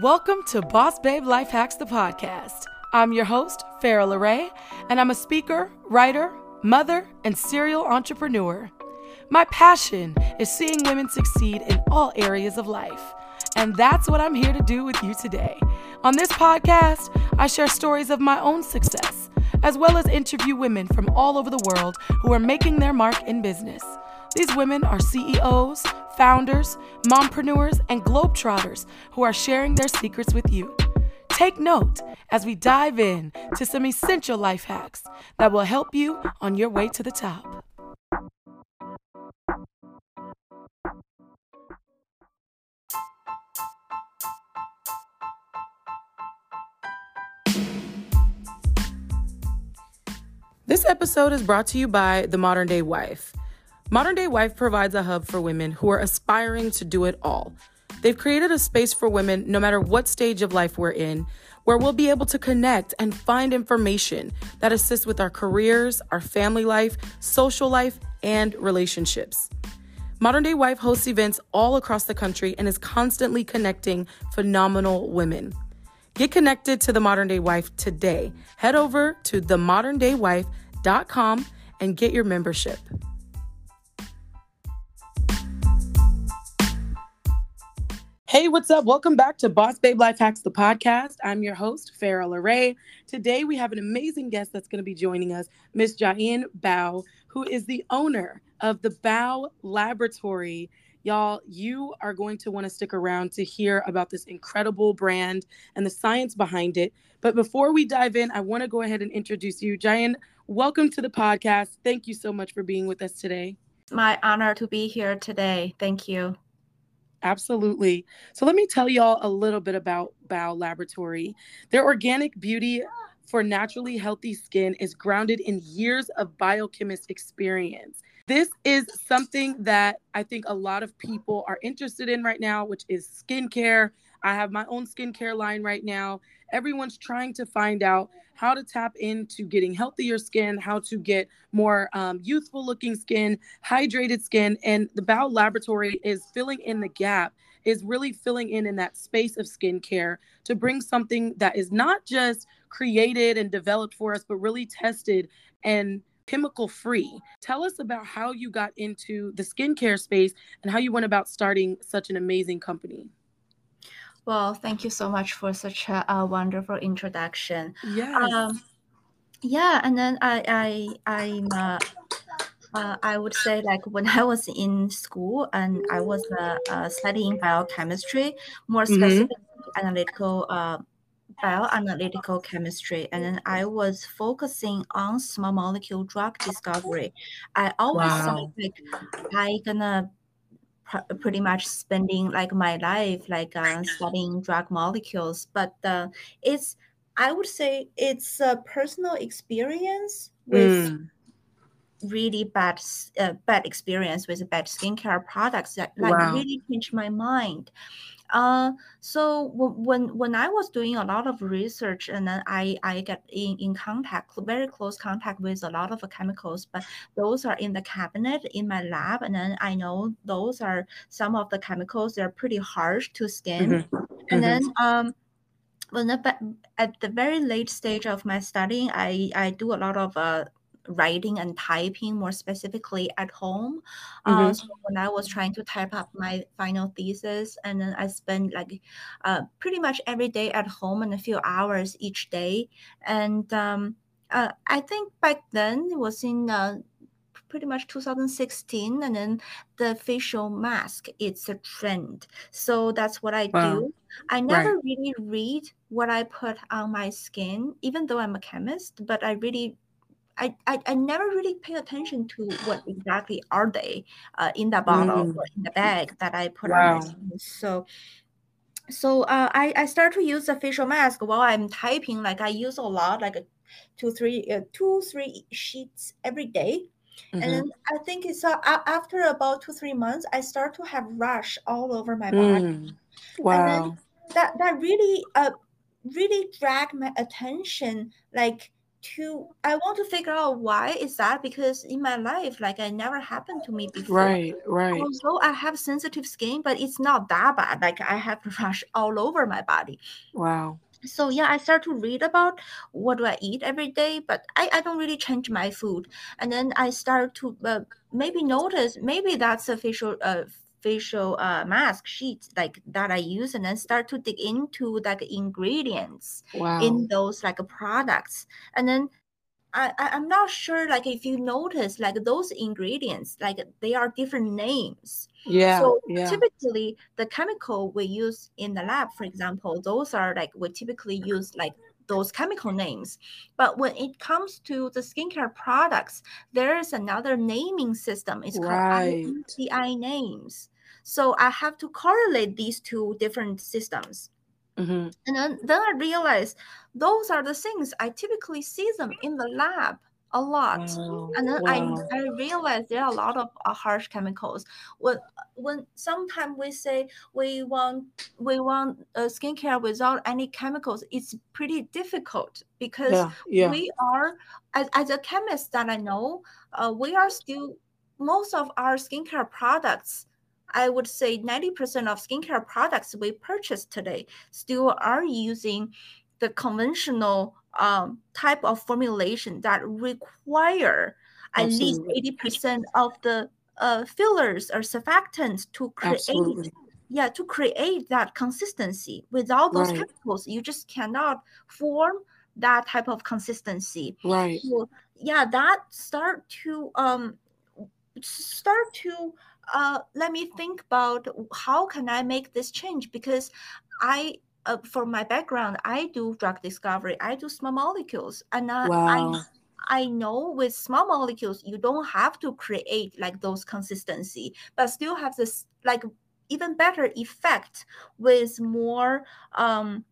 Welcome to Boss Babe Life Hacks, the podcast. I'm your host, Farah LeRae, and I'm a speaker, writer, mother, and serial entrepreneur. My passion is seeing women succeed in all areas of life. And that's what I'm here to do with you today. On this podcast, I share stories of my own success, as well as interview women from all over the world who are making their mark in business. These women are CEOs, founders, mompreneurs, and globetrotters who are sharing their secrets with you. Take note as we dive in to some essential life hacks that will help you on your way to the top. This episode is brought to you by The Modern Day Wife. Modern Day Wife provides a hub for women who are aspiring to do it all. They've created a space for women, no matter what stage of life we're in, where we'll be able to connect and find information that assists with our careers, our family life, social life, and relationships. Modern Day Wife hosts events all across the country and is constantly connecting phenomenal women. Get connected to the Modern Day Wife today. Head over to themoderndaywife.com and get your membership. Hey, what's up? Welcome back to Boss Babe Life Hacks, the podcast. I'm your host, Farah LeRae. Today, we have an amazing guest that's going to be joining us, Miss Jiayin Bao, who is the owner of the Bao Laboratory. Y'all, you are going to want to stick around to hear about this incredible brand and the science behind it. But before we dive in, I want to go ahead and introduce you. Jiayin, welcome to the podcast. Thank you so much for being with us today. My honor to be here today. Thank you. Absolutely. So let me tell y'all a little bit about Bao Laboratory. Their organic beauty for naturally healthy skin is grounded in years of biochemist experience. This is something that I think a lot of people are interested in right now, which is skincare. I have my own skincare line right now. Everyone's trying to find out how to tap into getting healthier skin, how to get more um, youthful looking skin, hydrated skin. And the Bao Laboratory is filling in the gap, is really filling in in that space of skincare to bring something that is not just created and developed for us, but really tested and chemical free. Tell us about how you got into the skincare space and how you went about starting such an amazing company. Well, thank you so much for such a, a wonderful introduction. Yeah. Um, yeah, and then I I I'm uh, uh, I would say like when I was in school and I was uh, uh, studying biochemistry, more Mhm. specific analytical uh, bioanalytical chemistry, and then I was focusing on small molecule drug discovery. I always thought Wow. like I gonna pr- pretty much spending like my life like uh, studying drug molecules but uh, it's i would say it's a personal experience with Mm. Really bad uh, bad experience with bad skincare products that like Wow. really changed my mind uh, so w- when when I was doing a lot of research and then I I get in in contact very close contact with a lot of chemicals, but those are in the cabinet in my lab, and then I know those are some of the chemicals. They're pretty harsh to skin, Mhm. and Mhm. then um when the, at the very late stage of my studying, I I do a lot of uh writing and typing more specifically at home. Uh, Mhm. so when I was trying to type up my final thesis, and then I spent like uh, pretty much every day at home and a few hours each day. And um, uh, I think back then it was in uh, pretty much 2016 and then the facial mask it's a trend so that's what i Wow. do i Right. never really read what i put on my skin even though i'm a chemist but i really I, I, I never really pay attention to what exactly are they uh, in the bottle Mm. or in the bag that I put on Wow. skin. So so uh, I, I start to use the facial mask while I'm typing. Like I use a lot, like a two, three, uh, two, three sheets every day. And Mhm. then I think it's uh, after about two, three months, I start to have rash all over my body. Mm. And then Wow. that that really uh really dragged my attention. Like to I want to figure out why is that because in my life like it never happened to me before. Right, right. Although I have sensitive skin, but it's not that bad. Like I have rash all over my body. Wow. So yeah, I start to read about what do I eat every day, but I, I don't really change my food. And then I start to uh, maybe notice maybe that's a facial uh, facial uh, mask sheets like that I use and then start to dig into like ingredients Wow. in those like products. And then I, I I'm not sure like if you notice like those ingredients like they are different names. Yeah, So yeah. typically the chemical we use in the lab, for example, those are like we typically use like those chemical names. But when it comes to the skincare products, there is another naming system. It's called Right. INCI names. So I have to correlate these two different systems. hmm And then, then I realized those are the things I typically see them in the lab a lot. Wow. And then Wow. I, I realized there are a lot of uh, harsh chemicals. When when sometimes we say we want we want uh, skincare without any chemicals, it's pretty difficult because Yeah, yeah. we are as, as a chemist that I know, uh, we are still most of our skincare products. I would say 90% of skincare products we purchase today still are using the conventional um, type of formulation that require at least 80% of the uh, fillers or surfactants to create Absolutely. yeah to create that consistency without those Right. chemicals you just cannot form that type of consistency Right. so yeah that start to um start to uh let me think about how can i make this change? Because i uh, for my background i do drug discovery. I do small molecules. And uh, i Wow. I know with small molecules, you don't have to create like those consistency, but still have this like even better effect with more um,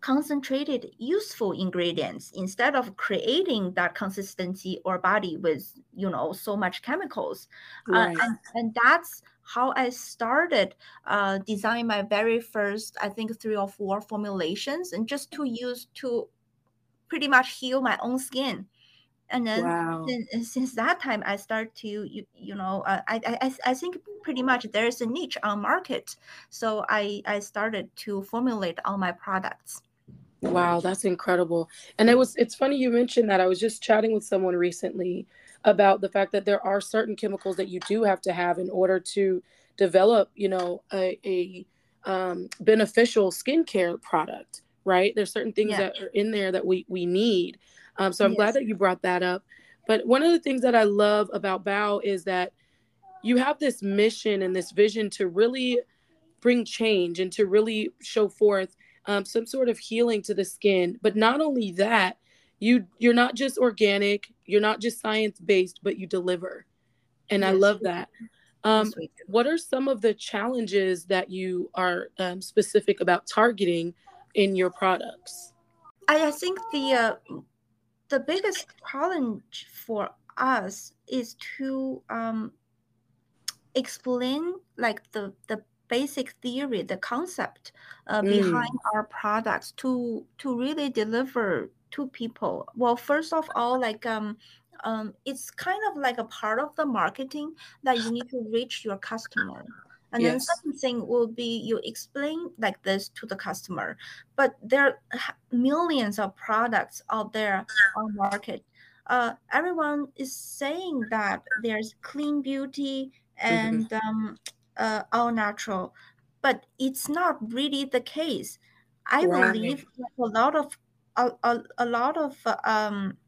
concentrated, useful ingredients instead of creating that consistency or body with you know so much chemicals. Uh, and, and that's how I started uh, designing my very first, I think, three or four formulations, and just to use to pretty much heal my own skin. And then Wow. since, since that time i start to you, you know uh, I, I I- I think pretty much there's a niche on market. So i i started to formulate all my products Wow, that's incredible. And it was it's funny you mentioned that. I was just chatting with someone recently about the fact that there are certain chemicals that you do have to have in order to develop, you know, a, a um, beneficial skincare product, right? There's certain things yeah that are in there that we we need. Um, so I'm glad that you brought that up. But one of the things that I love about Bao is that you have this mission and this vision to really bring change and to really show forth um, some sort of healing to the skin. But not only that you you're not just organic you're not just science based but you deliver. And i love that. Um, yes what are some of the challenges that you are um, specific about targeting in your products? I, I think the uh, the biggest challenge for us is to um, explain like the the basic theory the concept uh, behind mm, our products to to really deliver to people. Well first of all like um um it's kind of like a part of the marketing that you need to reach your customer. And then second thing will be you explain like this to the customer. But there are millions of products out there on market. Uh, everyone is saying that there's clean beauty hmm and um, uh, all natural, but it's not really the case. I right believe a lot of a, a, a lot of um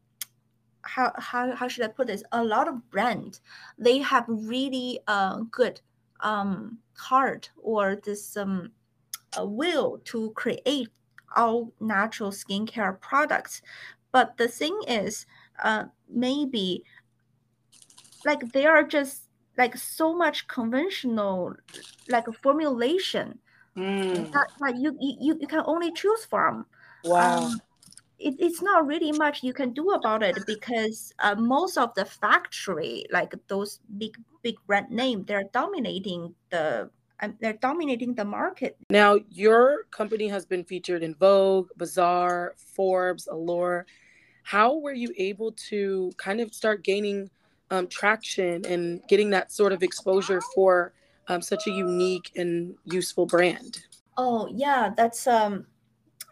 how, how how should I put this? A lot of brand they have really uh good um heart or this um will to create all natural skincare products. But the thing is, uh, maybe like they are just like so much conventional like formulation mm, that, that you, you you can only choose from. Wow. Um it, it's not really much you can do about it because uh, most of the factory like those big big brand name they're dominating the um, they're dominating the market. Now your company has been featured in vogue bazaar forbes allure. How were you able to kind of start gaining um, traction and getting that sort of exposure for um, such a unique and useful brand? Oh yeah, that's um,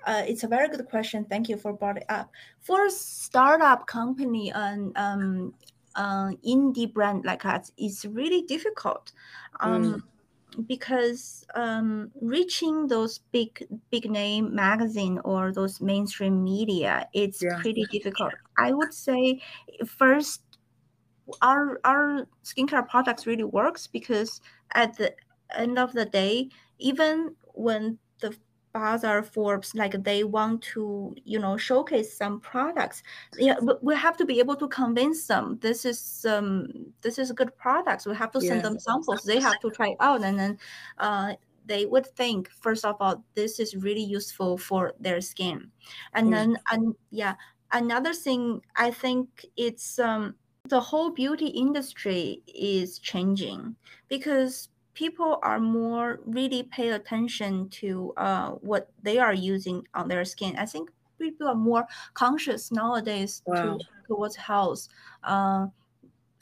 uh, it's a very good question. Thank you for brought it up. For a startup company and um, uh, indie brand like us, it's really difficult. Um, mm because um, reaching those big big name magazine or those mainstream media it's yeah. pretty difficult i would say first our our skincare products really works because at the end of the day even when the Bazaar, Forbes, like they want to, you know, showcase some products. Yeah, we have to be able to convince them this is um this is good products. We have to send yeah. them samples. They have to try out, and then uh, they would think first of all this is really useful for their skin, and mm. then and yeah, another thing I think it's um the whole beauty industry is changing because people are more really pay attention to uh, what they are using on their skin. I think people are more conscious nowadays wow. to, towards health. Uh,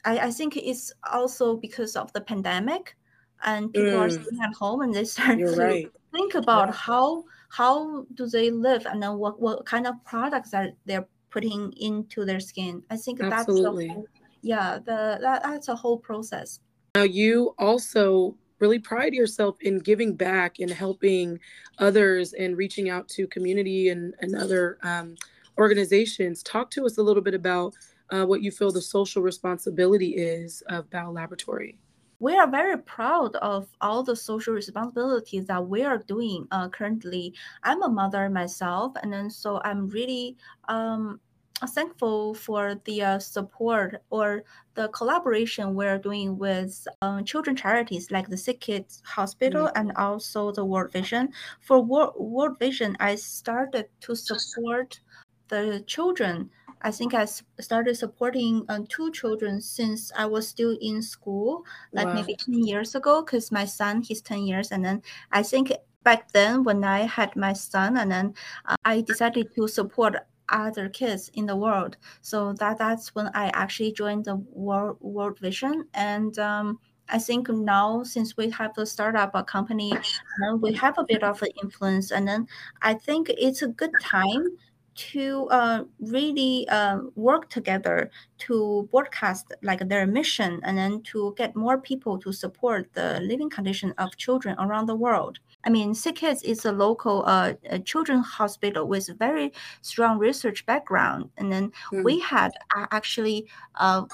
I, I think it's also because of the pandemic and people mm. are staying at home and they start You're to right. think about yeah. how how do they live and then what, what kind of products are they're putting into their skin. I think Absolutely. that's the whole, yeah, the that, that's a whole process. Now, you also really pride yourself in giving back and helping others and reaching out to community and, and other um, organizations. Talk to us a little bit about uh, what you feel the social responsibility is of Bao Laboratory. We are very proud of all the social responsibilities that we are doing uh, currently. I'm a mother myself, and then so I'm really um, thankful for the uh, support or the collaboration we're doing with um, children charities like the Sick Kids Hospital mm-hmm. and also the World Vision. For World, World Vision, I started to support the children. I think I started supporting um, two children since I was still in school, like wow. maybe 10 years ago, because my son, he's 10 years. And then I think back then when I had my son, and then uh, I decided to support other kids in the world. So that that's when I actually joined the World World Vision, and um, I think now since we have the startup company, we have a bit of an influence, and then I think it's a good time to uh, really uh, work together to broadcast like their mission and then to get more people to support the living condition of children around the world. I mean, Sick Kids is a local uh, a children's hospital with very strong research background, and then mm. we had actually uh,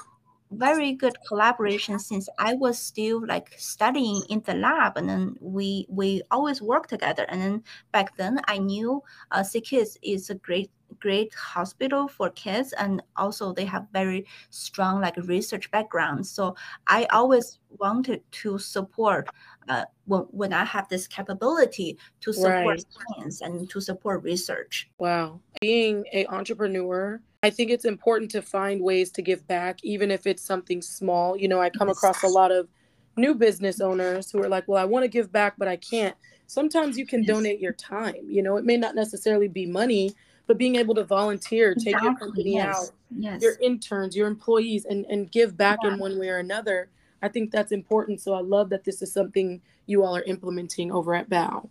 very good collaboration since I was still like studying in the lab, and then we we always work together. And then back then, I knew uh, Sick Kids is a great great hospital for kids, and also they have very strong like research background. So I always wanted to support uh, when, when I have this capability to support right. science and to support research. Wow. Being an entrepreneur, I think it's important to find ways to give back, even if it's something small. You know, I come across a lot of new business owners who are like, well, I want to give back, but I can't. Sometimes you can donate your time. You know, it may not necessarily be money, but being able to volunteer, take exactly. your company yes. out, yes. your interns, your employees, and, and give back yeah. in one way or another I think that's important. So I love that this is something you all are implementing over at Bao.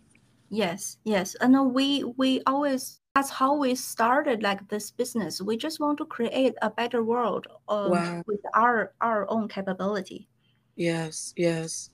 Yes, yes. And we we always that's how we started like this business. We just want to create a better world um, wow. with our our own capability. Yes, yes.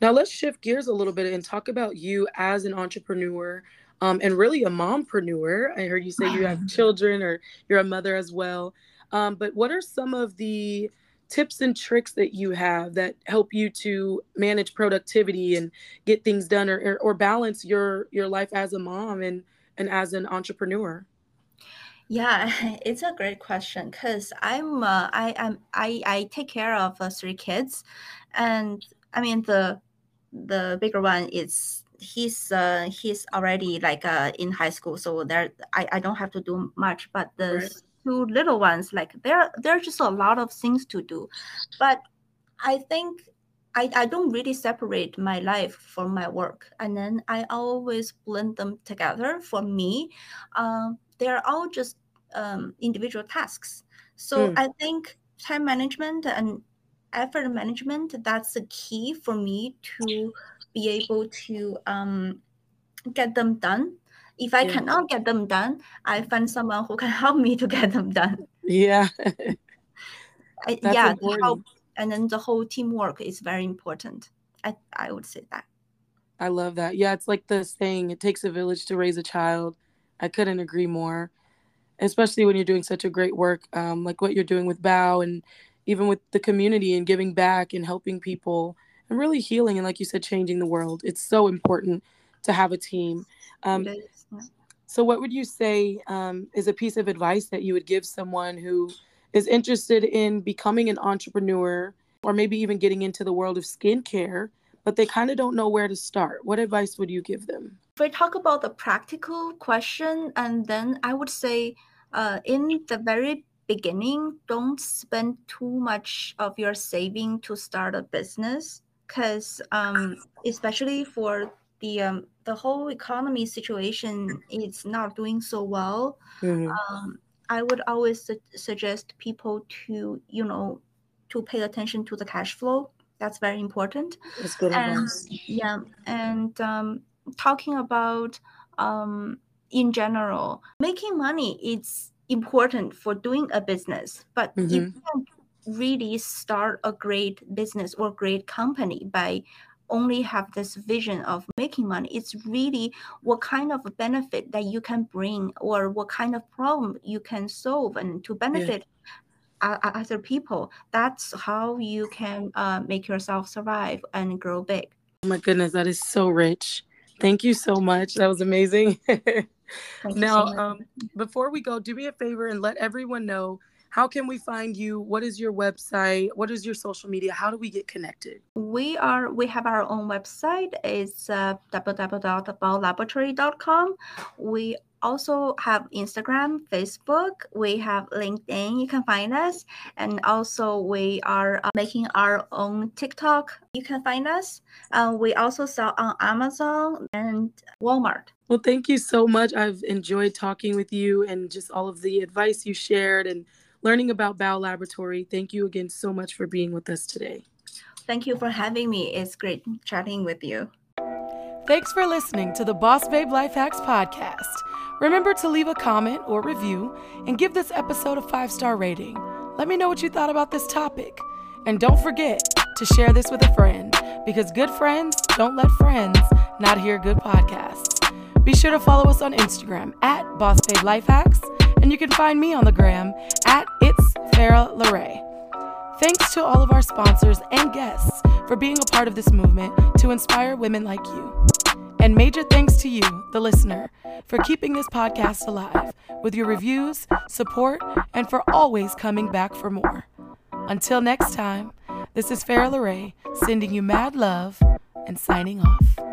Now let's shift gears a little bit and talk about you as an entrepreneur um, and really a mompreneur. I heard you say you have children or you're a mother as well. Um, but what are some of the tips and tricks that you have that help you to manage productivity and get things done or, or balance your your life as a mom and and as an entrepreneur? Yeah it's a great question because i'm uh, i am I, I take care of uh, three kids. And i mean the the bigger one is he's uh he's already like uh in high school so there i, I don't have to do much but the right two little ones like there there's just a lot of things to do but i think I, I don't really separate my life from my work and then i always blend them together for me um, they're all just um, individual tasks. So mm. I think time management and effort management that's the key for me to be able to um, get them done. If I yeah. cannot get them done, I find someone who can help me to get them done. Yeah. I, yeah, help, and then the whole teamwork is very important. I, I would say that. I love that. Yeah, it's like the saying, it takes a village to raise a child. I couldn't agree more, especially when you're doing such a great work, um, like what you're doing with Bao and even with the community and giving back and helping people and really healing and, like you said, changing the world. It's so important to have a team. Um, so, what would you say um, is a piece of advice that you would give someone who is interested in becoming an entrepreneur or maybe even getting into the world of skincare, but they kind of don't know where to start? What advice would you give them? If we talk about the practical question, and then I would say uh, in the very beginning, don't spend too much of your saving to start a business because um, especially for the um, the whole economy situation is not doing so well. Mm-hmm. Um, I would always su- suggest people to you know to pay attention to the cash flow. That's very important. That's good and, advice. Yeah, and um, talking about um, in general, making money is important for doing a business, but mm-hmm. you can't really start a great business or great company by only have this vision of making money. It's really what kind of benefit that you can bring or what kind of problem you can solve and to benefit yeah. other people. That's how you can uh, make yourself survive and grow big. Oh my goodness, that is so rich. Thank you so much. That was amazing. now, so um, before we go, do me a favor and let everyone know how can we find you? What is your website? What is your social media? How do we get connected? We are we have our own website. It's uh, www.baolaboratory.com. We also have Instagram, Facebook. We have LinkedIn. You can find us, and also we are uh, making our own TikTok. You can find us. Uh, we also sell on Amazon and Walmart. Well, thank you so much. I've enjoyed talking with you and just all of the advice you shared and learning about Bao Laboratory. Thank you again so much for being with us today. Thank you for having me. It's great chatting with you. Thanks for listening to the Boss Babe Life Hacks podcast. Remember to leave a comment or review and give this episode a five star rating. Let me know what you thought about this topic. And don't forget to share this with a friend because good friends don't let friends not hear good podcasts. Be sure to follow us on Instagram at Boss Babe Life Hacks and you can find me on the gram at It's Farah Leray. Thanks to all of our sponsors and guests for being a part of this movement to inspire women like you. And major thanks to you, the listener, for keeping this podcast alive with your reviews, support, and for always coming back for more. Until next time, this is Farah Leray sending you mad love and signing off.